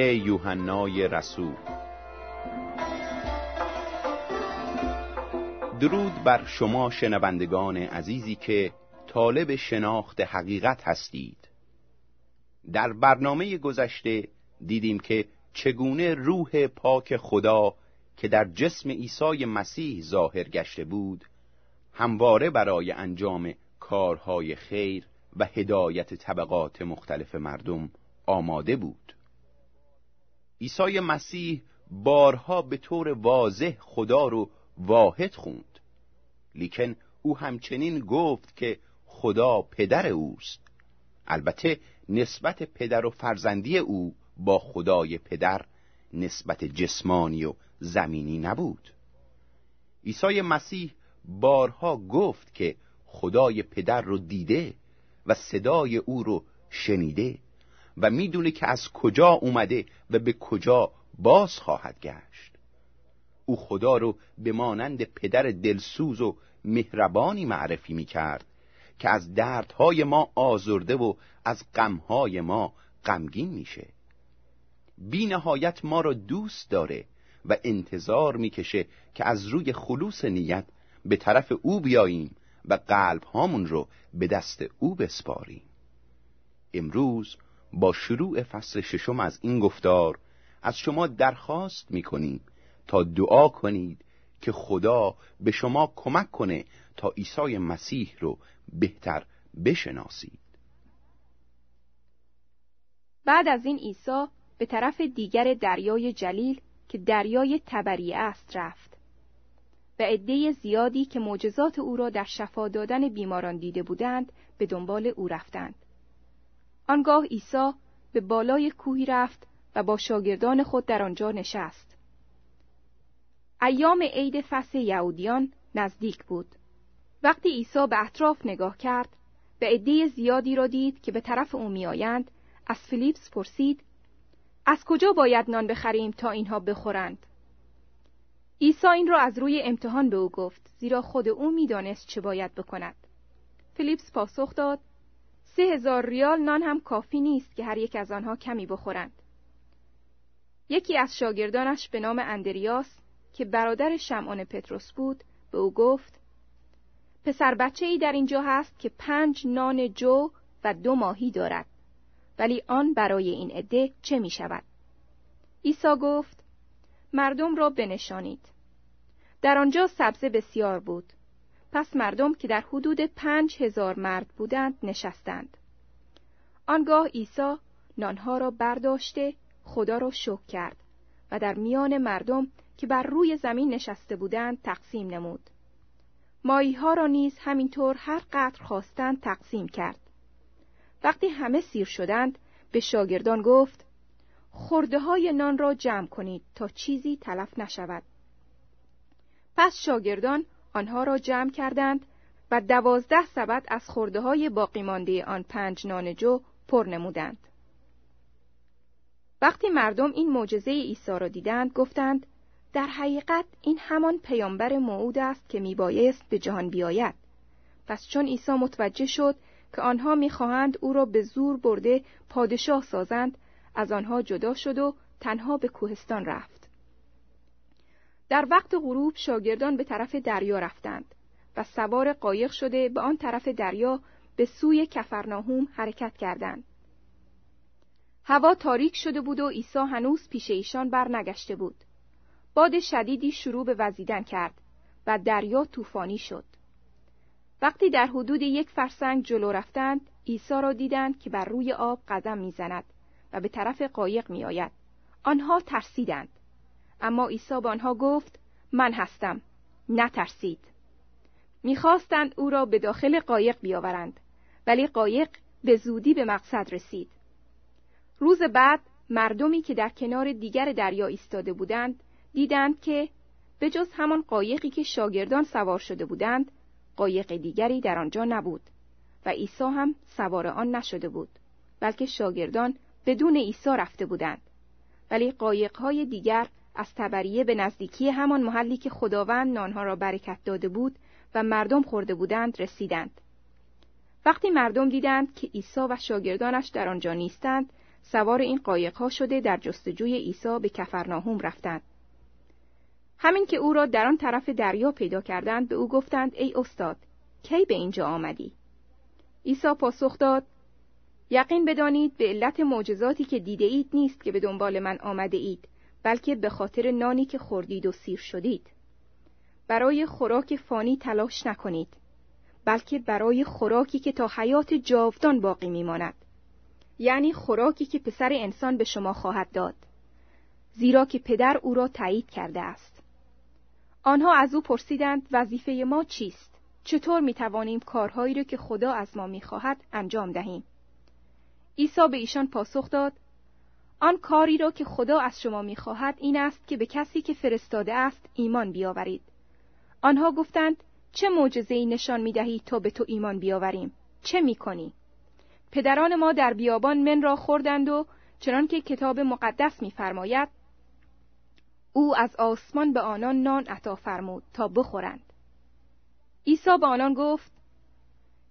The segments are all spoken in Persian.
انجیل یوحنای رسول. درود بر شما شنوندگان عزیزی که طالب شناخت حقیقت هستید. در برنامه گذشته دیدیم که چگونه روح پاک خدا که در جسم عیسی مسیح ظاهر گشته بود همواره برای انجام کارهای خیر و هدایت طبقات مختلف مردم آماده بود. عیسی مسیح بارها به طور واضح خدا رو واحد خوند. لیکن او همچنین گفت که خدا پدر اوست. البته نسبت پدر و فرزندی او با خدای پدر نسبت جسمانی و زمینی نبود. عیسی مسیح بارها گفت که خدای پدر رو دیده و صدای او رو شنیده. و می‌دونه که از کجا اومده و به کجا باز خواهد گشت. او خدا رو به مانند پدر دلسوز و مهربانی معرفی می‌کرد که از دردهای ما آزرده و از غمهای ما غمگین میشه. بی نهایت ما را دوست داره و انتظار می‌کشه که از روی خلوص نیت به طرف او بیاییم و قلب هامون رو به دست او بسپاریم. امروز با شروع فصل ششم از این گفتار از شما درخواست می‌کنیم تا دعا کنید که خدا به شما کمک کنه تا عیسی مسیح رو بهتر بشناسید. بعد از این عیسی به طرف دیگر دریای جلیل که دریای تبریه است رفت. و عده زیادی که معجزات او را در شفا دادن بیماران دیده بودند به دنبال او رفتند. آنگاه عیسی به بالای کوهی رفت و با شاگردان خود در آنجا نشست. ایام عید فصل یهودیان نزدیک بود. وقتی عیسی به اطراف نگاه کرد و عده زیادی را دید که به طرف او میآیند از فیلیپس پرسید از کجا باید نان بخریم تا اینها بخورند؟ عیسی این را از روی امتحان به او گفت زیرا خود او می‌دانست چه باید بکند. فیلیپس پاسخ داد سه هزار ریال نان هم کافی نیست که هر یک از آنها کمی بخورند. یکی از شاگردانش به نام اندریاس که برادر شمعان پتروس بود به او گفت پسر بچه ای در اینجا هست که پنج نان جو و دو ماهی دارد ولی آن برای این عده چه می شود؟ عیسی گفت مردم را بنشانید. در آنجا سبزه بسیار بود. پس مردم که در حدود پنج هزار مرد بودند نشستند. آنگاه عیسی نانها را برداشته خدا را شکر کرد و در میان مردم که بر روی زمین نشسته بودند تقسیم نمود. مایی ها را نیز همینطور هر قدر خواستند تقسیم کرد. وقتی همه سیر شدند به شاگردان گفت خورده های نان را جمع کنید تا چیزی تلف نشود. پس شاگردان آنها را جمع کردند و دوازده سبد از خورده های باقی مانده آن پنج نان جو پر نمودند. وقتی مردم این معجزه عیسی را دیدند گفتند در حقیقت این همان پیامبر موعود است که میبایست به جهان بیاید. پس چون عیسی متوجه شد که آنها می‌خواهند او را به زور برده پادشاه سازند از آنها جدا شد و تنها به کوهستان رفت. در وقت غروب شاگردان به طرف دریا رفتند و سوار قایق شده به آن طرف دریا به سوی کفرناهوم حرکت کردند. هوا تاریک شده بود و عیسی هنوز پیش ایشان برنگشته بود. باد شدیدی شروع به وزیدن کرد و دریا طوفانی شد. وقتی در حدود یک فرسنگ جلو رفتند، عیسی را دیدند که بر روی آب قدم می‌زند و به طرف قایق میآید. آنها ترسیدند. اما عیسی به آنها گفت: من هستم. نترسید. می‌خواستند او را به داخل قایق بیاورند، ولی قایق به زودی به مقصد رسید. روز بعد مردمی که در کنار دیگر دریا ایستاده بودند دیدند که به جز همان قایقی که شاگردان سوار شده بودند قایق دیگری در آنجا نبود و عیسی هم سوار آن نشده بود بلکه شاگردان بدون عیسی رفته بودند ولی قایقهای دیگر از تبریه به نزدیکی همان محلی که خداوند نانها را برکت داده بود و مردم خورده بودند رسیدند وقتی مردم دیدند که عیسی و شاگردانش در آنجا نیستند سوار این قایقها شده در جستجوی عیسی به کفرناهوم رفتند. همین که او را در آن طرف دریا پیدا کردند به او گفتند ای استاد کی به اینجا آمدی؟ عیسی پاسخ داد یقین بدانید به علت معجزاتی که دیده اید نیست که به دنبال من آمده اید بلکه به خاطر نانی که خوردید و سیر شدید. برای خوراک فانی تلاش نکنید بلکه برای خوراکی که تا حیات جاودان باقی میماند. یعنی خوراکی که پسر انسان به شما خواهد داد زیرا که پدر او را تایید کرده است. آنها از او پرسیدند وظیفه ما چیست؟ چطور می توانیم کارهایی را که خدا از ما می خواهد انجام دهیم؟ عیسی به ایشان پاسخ داد آن کاری را که خدا از شما می خواهد این است که به کسی که فرستاده است ایمان بیاورید. آنها گفتند چه ای نشان می دهی تا به تو ایمان بیاوریم؟ چه می کنی؟ پدران ما در بیابان من را خوردند و چنانکه کتاب مقدس می‌فرماید او از آسمان به آنان نان عطا فرمود تا بخورند. عیسی به آنان گفت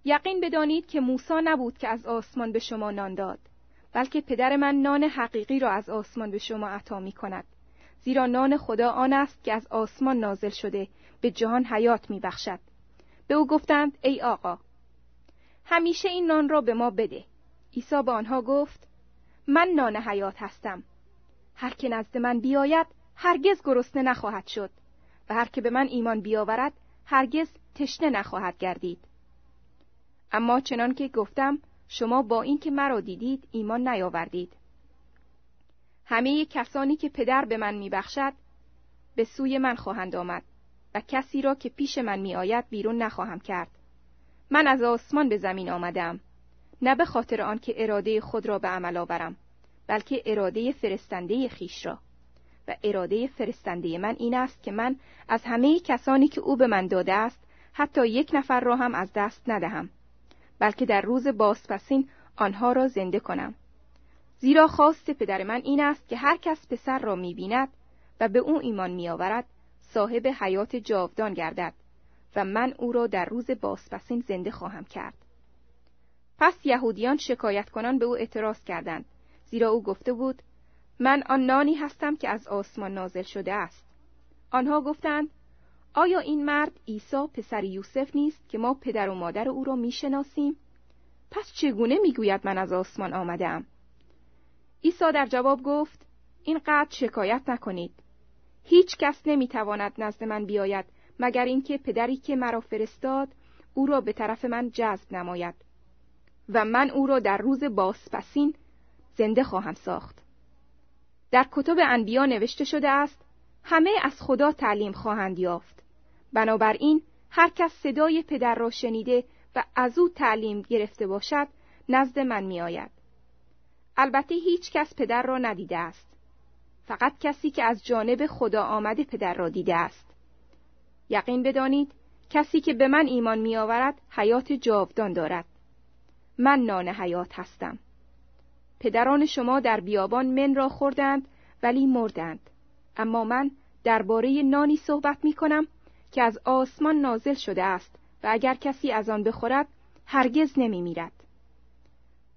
یقین بدانید که موسی نبود که از آسمان به شما نان داد. بلکه پدر من نان حقیقی را از آسمان به شما عطا می کند. زیرا نان خدا آن است که از آسمان نازل شده به جهان حیات می بخشد. به او گفتند ای آقا همیشه این نان را به ما بده. عیسی به آنها گفت من نان حیات هستم. هر که نزد من بیاید هرگز گرسنه نخواهد شد. و هر که به من ایمان بیاورد هرگز تشنه نخواهد گردید. اما چنان که گفتم شما با اینکه مرا دیدید ایمان نیاوردید. همه کسانی که پدر به من میبخشد به سوی من خواهند آمد و کسی را که پیش من میآید بیرون نخواهم کرد. من از آسمان به زمین آمدم نه به خاطر آنکه اراده خود را به عمل آورم بلکه اراده فرستنده خیش را. و اراده فرستنده من این است که من از همه کسانی که او به من داده است حتی یک نفر را هم از دست ندهم. بلکه در روز بازپسین آنها را زنده کنم. زیرا خواست پدر من این است که هر کس پسر را می‌بیند و به او ایمان میآورد صاحب حیات جاودان گردد و من او را در روز بازپسین زنده خواهم کرد. پس یهودیان شکایت کنان به او اعتراض کردند. زیرا او گفته بود من آن نانی هستم که از آسمان نازل شده است. آنها گفتند آیا این مرد عیسی پسر یوسف نیست که ما پدر و مادر او را می‌شناسیم؟ پس چگونه می‌گوید من از آسمان آمدم عیسی در جواب گفت این قد شکایت نکنید. هیچ کس نمی‌تواند نزد من بیاید مگر اینکه پدری که مرا فرستاد او را به طرف من جذب نماید. و من او را در روز بازپسین زنده خواهم ساخت. در کتب انبیا نوشته شده است همه از خدا تعلیم خواهند یافت. بنابراین هر کس صدای پدر را شنیده و از او تعلیم گرفته باشد نزد من میآید. البته هیچ کس پدر را ندیده است. فقط کسی که از جانب خدا آمده پدر را دیده است. یقین بدانید کسی که به من ایمان میآورد حیات جاودان دارد. من نان حیات هستم. پدران شما در بیابان من را خوردند ولی مردند. اما من درباره نانی صحبت می کنم که از آسمان نازل شده است و اگر کسی از آن بخورد هرگز نمی میرد.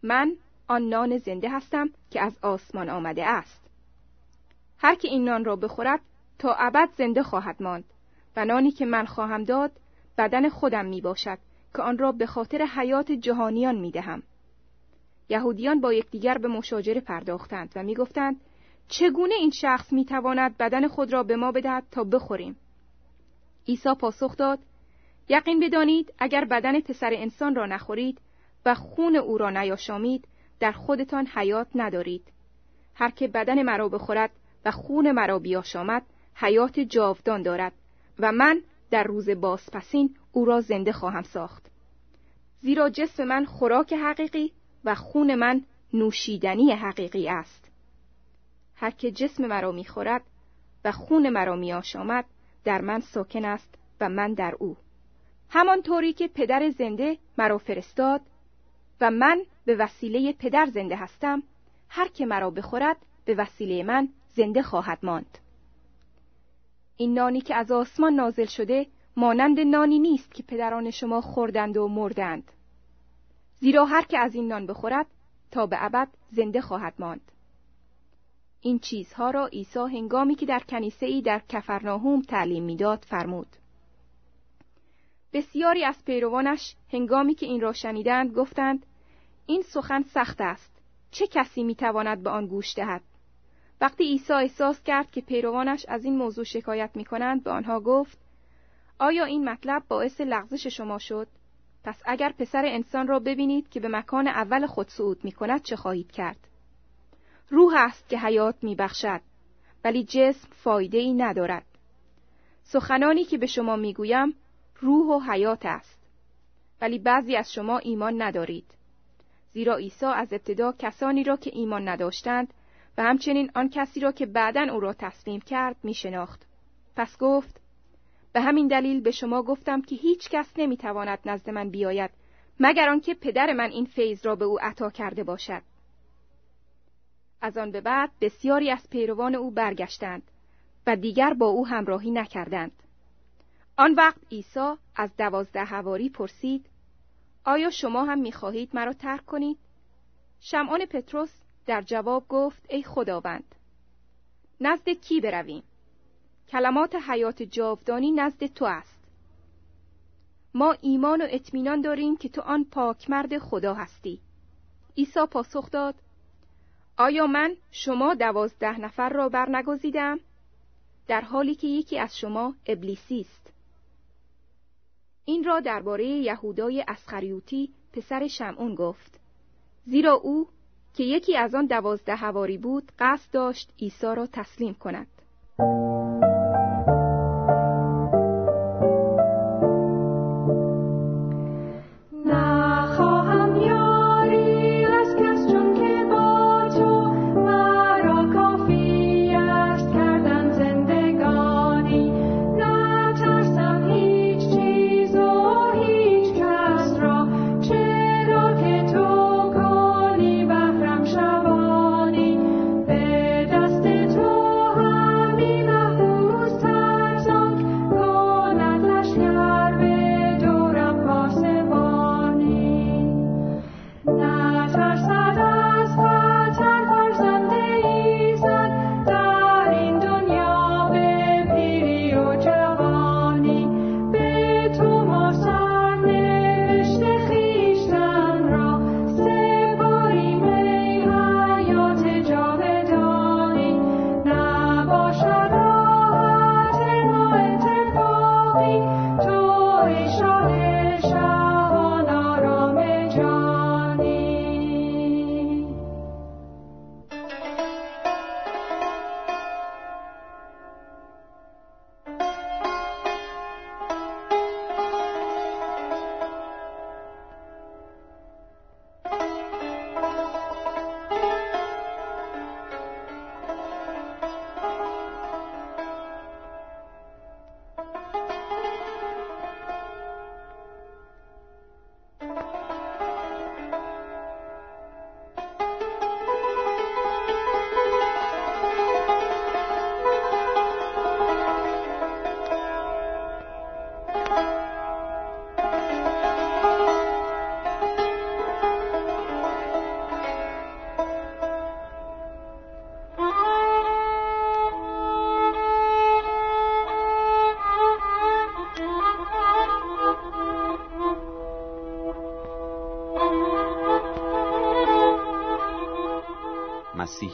من آن نان زنده هستم که از آسمان آمده است. هر که این نان را بخورد تا ابد زنده خواهد ماند و نانی که من خواهم داد بدن خودم می باشد که آن را به خاطر حیات جهانیان می دهم. یهودیان با یکدیگر به مشاجره پرداختند و می‌گفتند چگونه این شخص می‌تواند بدن خود را به ما بدهد تا بخوریم عیسی پاسخ داد یقین بدانید اگر بدن پسر انسان را نخورید و خون او را نیاشامید در خودتان حیات ندارید. هر که بدن مرا بخورد و خون مرا بیاشامد حیات جاودان دارد و من در روز بازپسین او را زنده خواهم ساخت. زیرا جسم من خوراک حقیقی و خون من نوشیدنی حقیقی است. هر که جسم مرا می‌خورد و خون مرا میآشامد در من ساکن است و من در او. همانطوری که پدر زنده مرا فرستاد و من به وسیله پدر زنده هستم هر که مرا بخورد به وسیله من زنده خواهد ماند. این نانی که از آسمان نازل شده مانند نانی نیست که پدران شما خوردند و مردند. زیرا هر که از این نان بخورد تا به ابد زنده خواهد ماند. این چیزها را عیسی هنگامی که در کنیسه ای در کفرناهوم تعلیم می‌داد فرمود. بسیاری از پیروانش هنگامی که این را شنیدند گفتند این سخن سخت است چه کسی می‌تواند به آن گوش دهد وقتی عیسی احساس کرد که پیروانش از این موضوع شکایت می کنند به آنها گفت آیا این مطلب باعث لغزش شما شد؟ پس اگر پسر انسان را ببینید که به مکان اول خود صعود می کند چه خواهید کرد؟ روح است که حیات می بخشد ولی جسم فایده ای ندارد. سخنانی که به شما می گویم روح و حیات است. ولی بعضی از شما ایمان ندارید. زیرا عیسی از ابتدا کسانی را که ایمان نداشتند و همچنین آن کسی را که بعدا او را تسلیم کرد می شناخت. پس گفت به همین دلیل به شما گفتم که هیچ کس نمی تواند نزد من بیاید مگر آنکه پدر من این فیض را به او عطا کرده باشد. از آن به بعد بسیاری از پیروان او برگشتند و دیگر با او همراهی نکردند. آن وقت عیسی از دوازده هواری پرسید آیا شما هم می‌خواهید مرا ترک کنید؟ شمعان پتروس در جواب گفت ای خداوند نزد کی برویم؟ کلمات حیات جاودانی نزد تو است ما ایمان و اطمینان داریم که تو آن پاکمرد خدا هستی عیسی پاسخ داد آیا من شما دوازده نفر را برنگزیدم؟ در حالی که یکی از شما ابلیسی است. این را درباره یهودای اسخریوتی پسر شمعون گفت. زیرا او که یکی از آن دوازده هواری بود قصد داشت عیسی را تسلیم کند.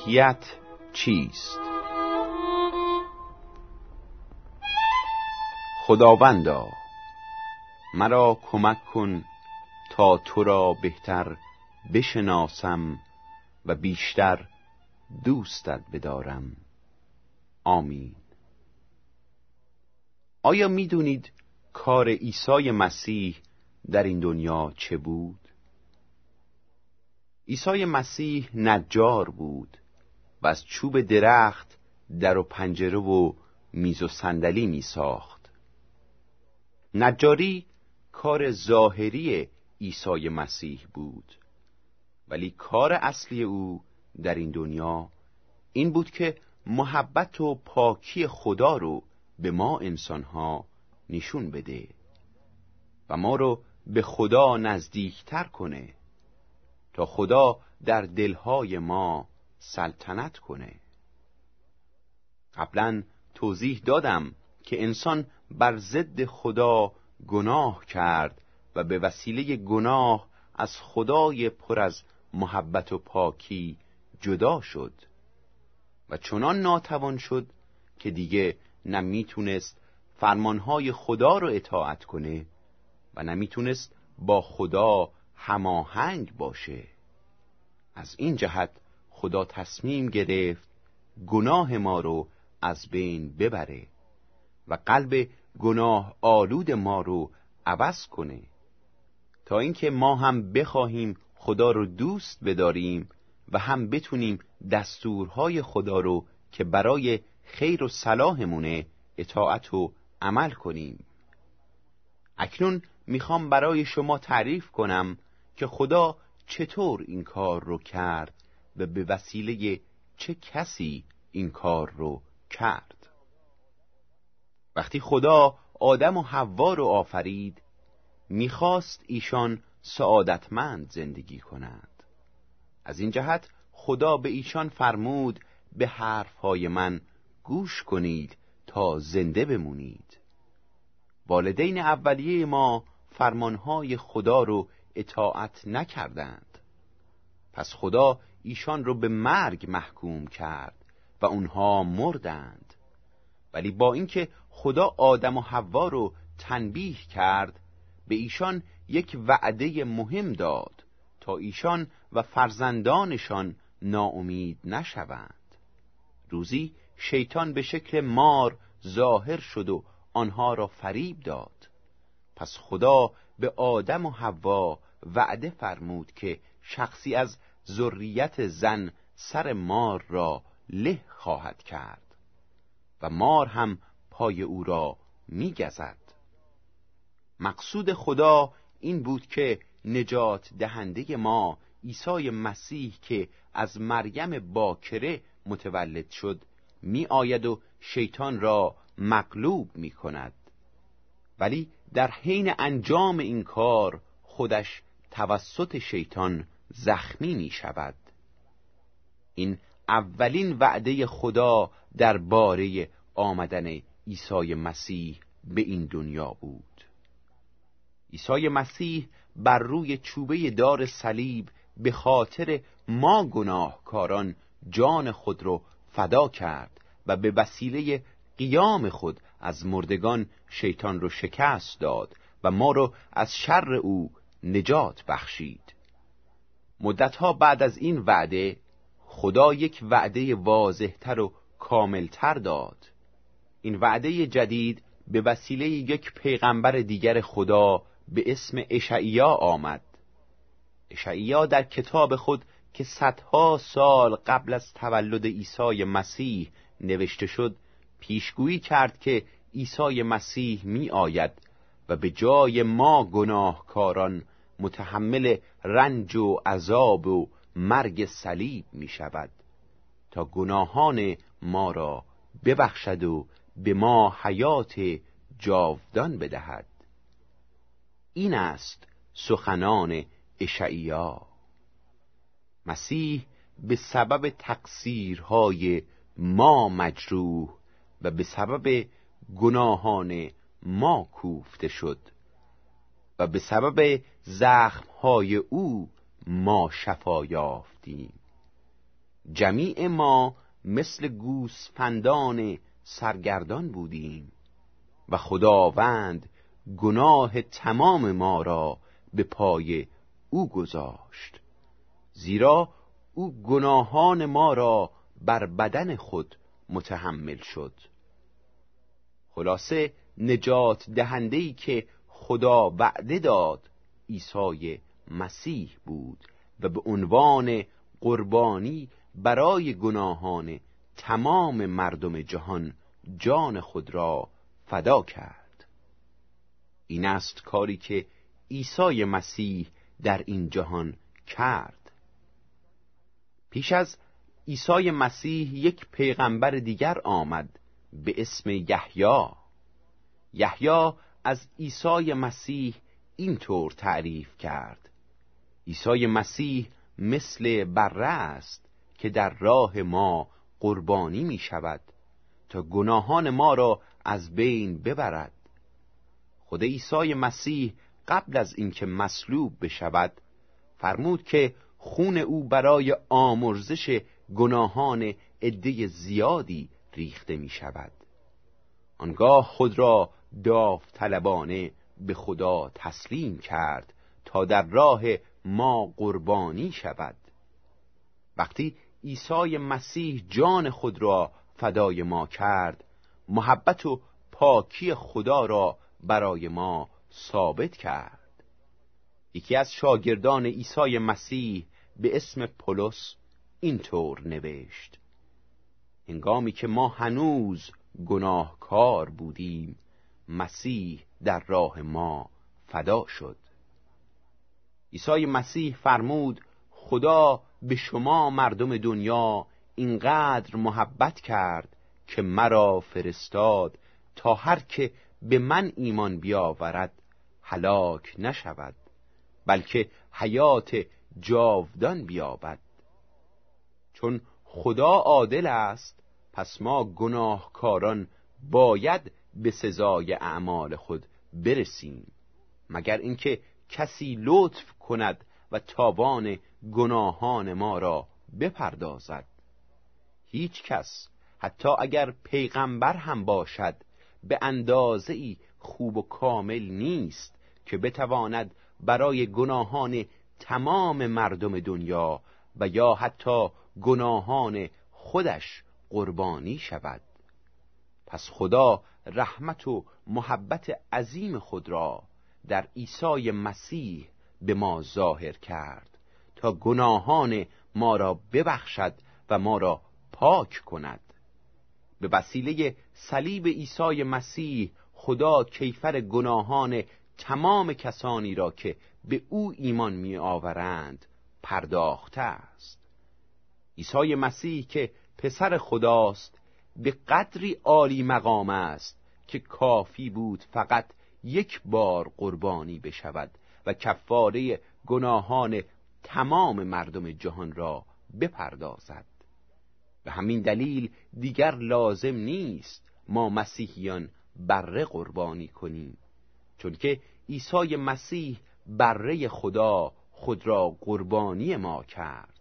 مسیحیت چیست؟ خداوندا مرا کمک کن تا تو را بهتر بشناسم و بیشتر دوستت بدارم. آمین. آیا می‌دونید کار عیسی مسیح در این دنیا چه بود؟ عیسی مسیح نجار بود. و از چوب درخت در و پنجره و میز و صندلی می ساخت نجاری کار ظاهری عیسی مسیح بود ولی کار اصلی او در این دنیا این بود که محبت و پاکی خدا رو به ما انسانها نشون بده و ما رو به خدا نزدیکتر کنه تا خدا در دلهای ما سلطنت کنه. قبلا توضیح دادم که انسان بر ضد خدا گناه کرد و به وسیله گناه از خدای پر از محبت و پاکی جدا شد و چنان ناتوان شد که دیگه نمی‌تونست فرمانهای خدا رو اطاعت کنه و نمی‌تونست با خدا هماهنگ باشه. از این جهت خدا تصمیم گرفت گناه ما رو از بین ببره و قلب گناه آلود ما رو عوض کنه. تا اینکه ما هم بخواهیم خدا رو دوست بداریم و هم بتونیم دستورهای خدا رو که برای خیر و صلاحمونه اطاعت و عمل کنیم. اکنون می‌خوام برای شما تعریف کنم که خدا چطور این کار رو کرد. و به وسیله چه کسی این کار رو کرد. وقتی خدا آدم و حوا رو آفرید می‌خواست ایشان سعادتمند زندگی کنند. از این جهت خدا به ایشان فرمود به حرفهای من گوش کنید تا زنده بمونید. والدین اولیه ما فرمانهای خدا رو اطاعت نکردند. پس خدا ایشان رو به مرگ محکوم کرد و اونها مردند. ولی با اینکه خدا آدم و حوا رو تنبیه کرد به ایشان یک وعده مهم داد تا ایشان و فرزندانشان ناامید نشوند. روزی شیطان به شکل مار ظاهر شد و آنها را فریب داد. پس خدا به آدم و حوا وعده فرمود که شخصی از ذریت زن سر مار را له خواهد کرد و مار هم پای او را میگزد. مقصود خدا این بود که نجات دهنده ما عیسی مسیح که از مریم باکره متولد شد می آید و شیطان را مغلوب می کند ولی در حین انجام این کار خودش توسط شیطان زخمی می شود این اولین وعده خدا درباره آمدن عیسی مسیح به این دنیا بود. عیسی مسیح بر روی چوبه دار صلیب به خاطر ما گناهکاران جان خود را فدا کرد و به وسیله قیام خود از مردگان شیطان رو شکست داد و ما رو از شر او نجات بخشید. مدتها بعد از این وعده خدا یک وعده واضحتر و کاملتر داد. این وعده جدید به وسیله یک پیغمبر دیگر خدا به اسم اشعیا آمد. اشعیا در کتاب خود که صدها سال قبل از تولد عیسی مسیح نوشته شد پیشگویی کرد که عیسی مسیح می آید و به جای ما گناهکاران متحمل رنج و عذاب و مرگ صلیب می شود تا گناهان ما را ببخشد و به ما حیات جاودان بدهد. این است سخنان اشعیا. مسیح به سبب تقصیرهای ما مجروح و به سبب گناهان ما کوفته شد. و به سبب زخمهای او ما شفا یافتیم. جمیع ما مثل گوسفندان سرگردان بودیم و خداوند گناه تمام ما را به پای او گذاشت. زیرا او گناهان ما را بر بدن خود متحمل شد. خلاصه نجات دهندهی که خدا وعده داد عیسی مسیح بود و به عنوان قربانی برای گناهان تمام مردم جهان جان خود را فدا کرد. این است کاری که عیسی مسیح در این جهان کرد. پیش از عیسی مسیح یک پیغمبر دیگر آمد به اسم یحیی. یحیی از عیسی مسیح اینطور تعریف کرد. عیسی مسیح مثل بره است که در راه ما قربانی می شود تا گناهان ما را از بین ببرد. خود عیسی مسیح قبل از اینکه مصلوب بشود فرمود که خون او برای آمرزش گناهان عده زیادی ریخته می شود. آنگاه خود را داوطلبانه به خدا تسلیم کرد تا در راه ما قربانی شود. وقتی عیسی مسیح جان خود را فدای ما کرد محبت و پاکی خدا را برای ما ثابت کرد. یکی از شاگردان عیسی مسیح به اسم پولس اینطور نوشت هنگامی که ما هنوز گناهکار بودیم مسیح در راه ما فدا شد. عیسی مسیح فرمود خدا به شما مردم دنیا اینقدر محبت کرد که مرا فرستاد تا هر که به من ایمان بیاورد هلاک نشود بلکه حیات جاودان بیابد. چون خدا عادل است پس ما گناهکاران باید به سزای اعمال خود برسیم مگر اینکه کسی لطف کند و تاوان گناهان ما را بپردازد؟ هیچ کس حتی اگر پیغمبر هم باشد به اندازه ای خوب و کامل نیست که بتواند برای گناهان تمام مردم دنیا و یا حتی گناهان خودش قربانی شود. پس خدا رحمت و محبت عظیم خود را در عیسی مسیح به ما ظاهر کرد تا گناهان ما را ببخشد و ما را پاک کند. به وسیله صلیب عیسی مسیح خدا کیفر گناهان تمام کسانی را که به او ایمان می آورند پرداخته است. عیسی مسیح که پسر خداست به قدری عالی مقام است که کافی بود فقط یک بار قربانی بشود و کفاره گناهان تمام مردم جهان را بپردازد. به همین دلیل دیگر لازم نیست ما مسیحیان بره قربانی کنیم چون که عیسی مسیح بره خدا خود را قربانی ما کرد.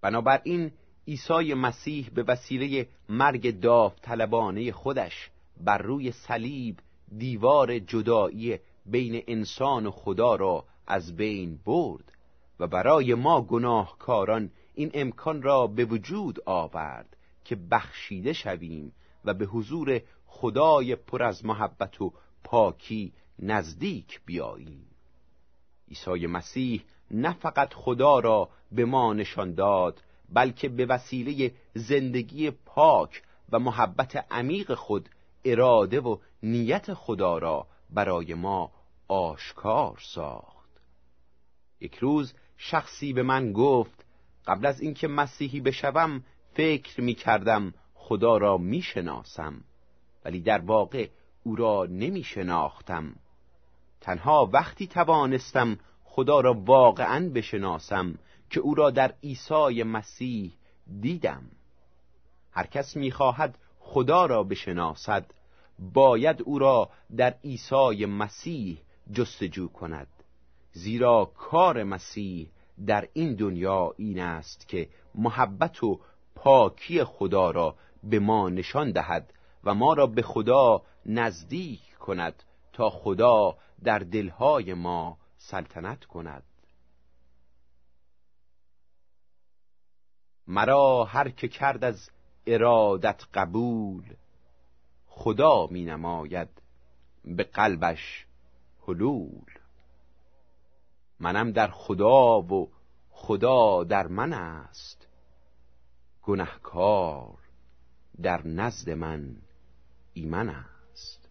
بنابراین عیسی مسیح به وسیله مرگ داوطلبانه خودش بر روی صلیب دیوار جدایی بین انسان و خدا را از بین برد و برای ما گناهکاران این امکان را به وجود آورد که بخشیده شویم و به حضور خدای پر از محبت و پاکی نزدیک بیاییم. عیسی مسیح نه فقط خدا را به ما نشان داد بلکه به وسیله زندگی پاک و محبت عمیق خود اراده و نیت خدا را برای ما آشکار ساخت. یک روز شخصی به من گفت قبل از اینکه مسیحی بشوم فکر می کردم خدا را می شناسم ولی در واقع او را نمی شناختم تنها وقتی توانستم خدا را واقعا بشناسم که او را در عیسی مسیح دیدم. هر کس می‌خواهد خدا را بشناسد باید او را در عیسی مسیح جستجو کند. زیرا کار مسیح در این دنیا این است که محبت و پاکی خدا را به ما نشان دهد و ما را به خدا نزدیک کند تا خدا در دلهای ما سلطنت کند. مرا هر که کرد از ارادت قبول خدا می نماید به قلبش حلول. منم در خدا و خدا در من است. گنهکار در نزد من ایمن است.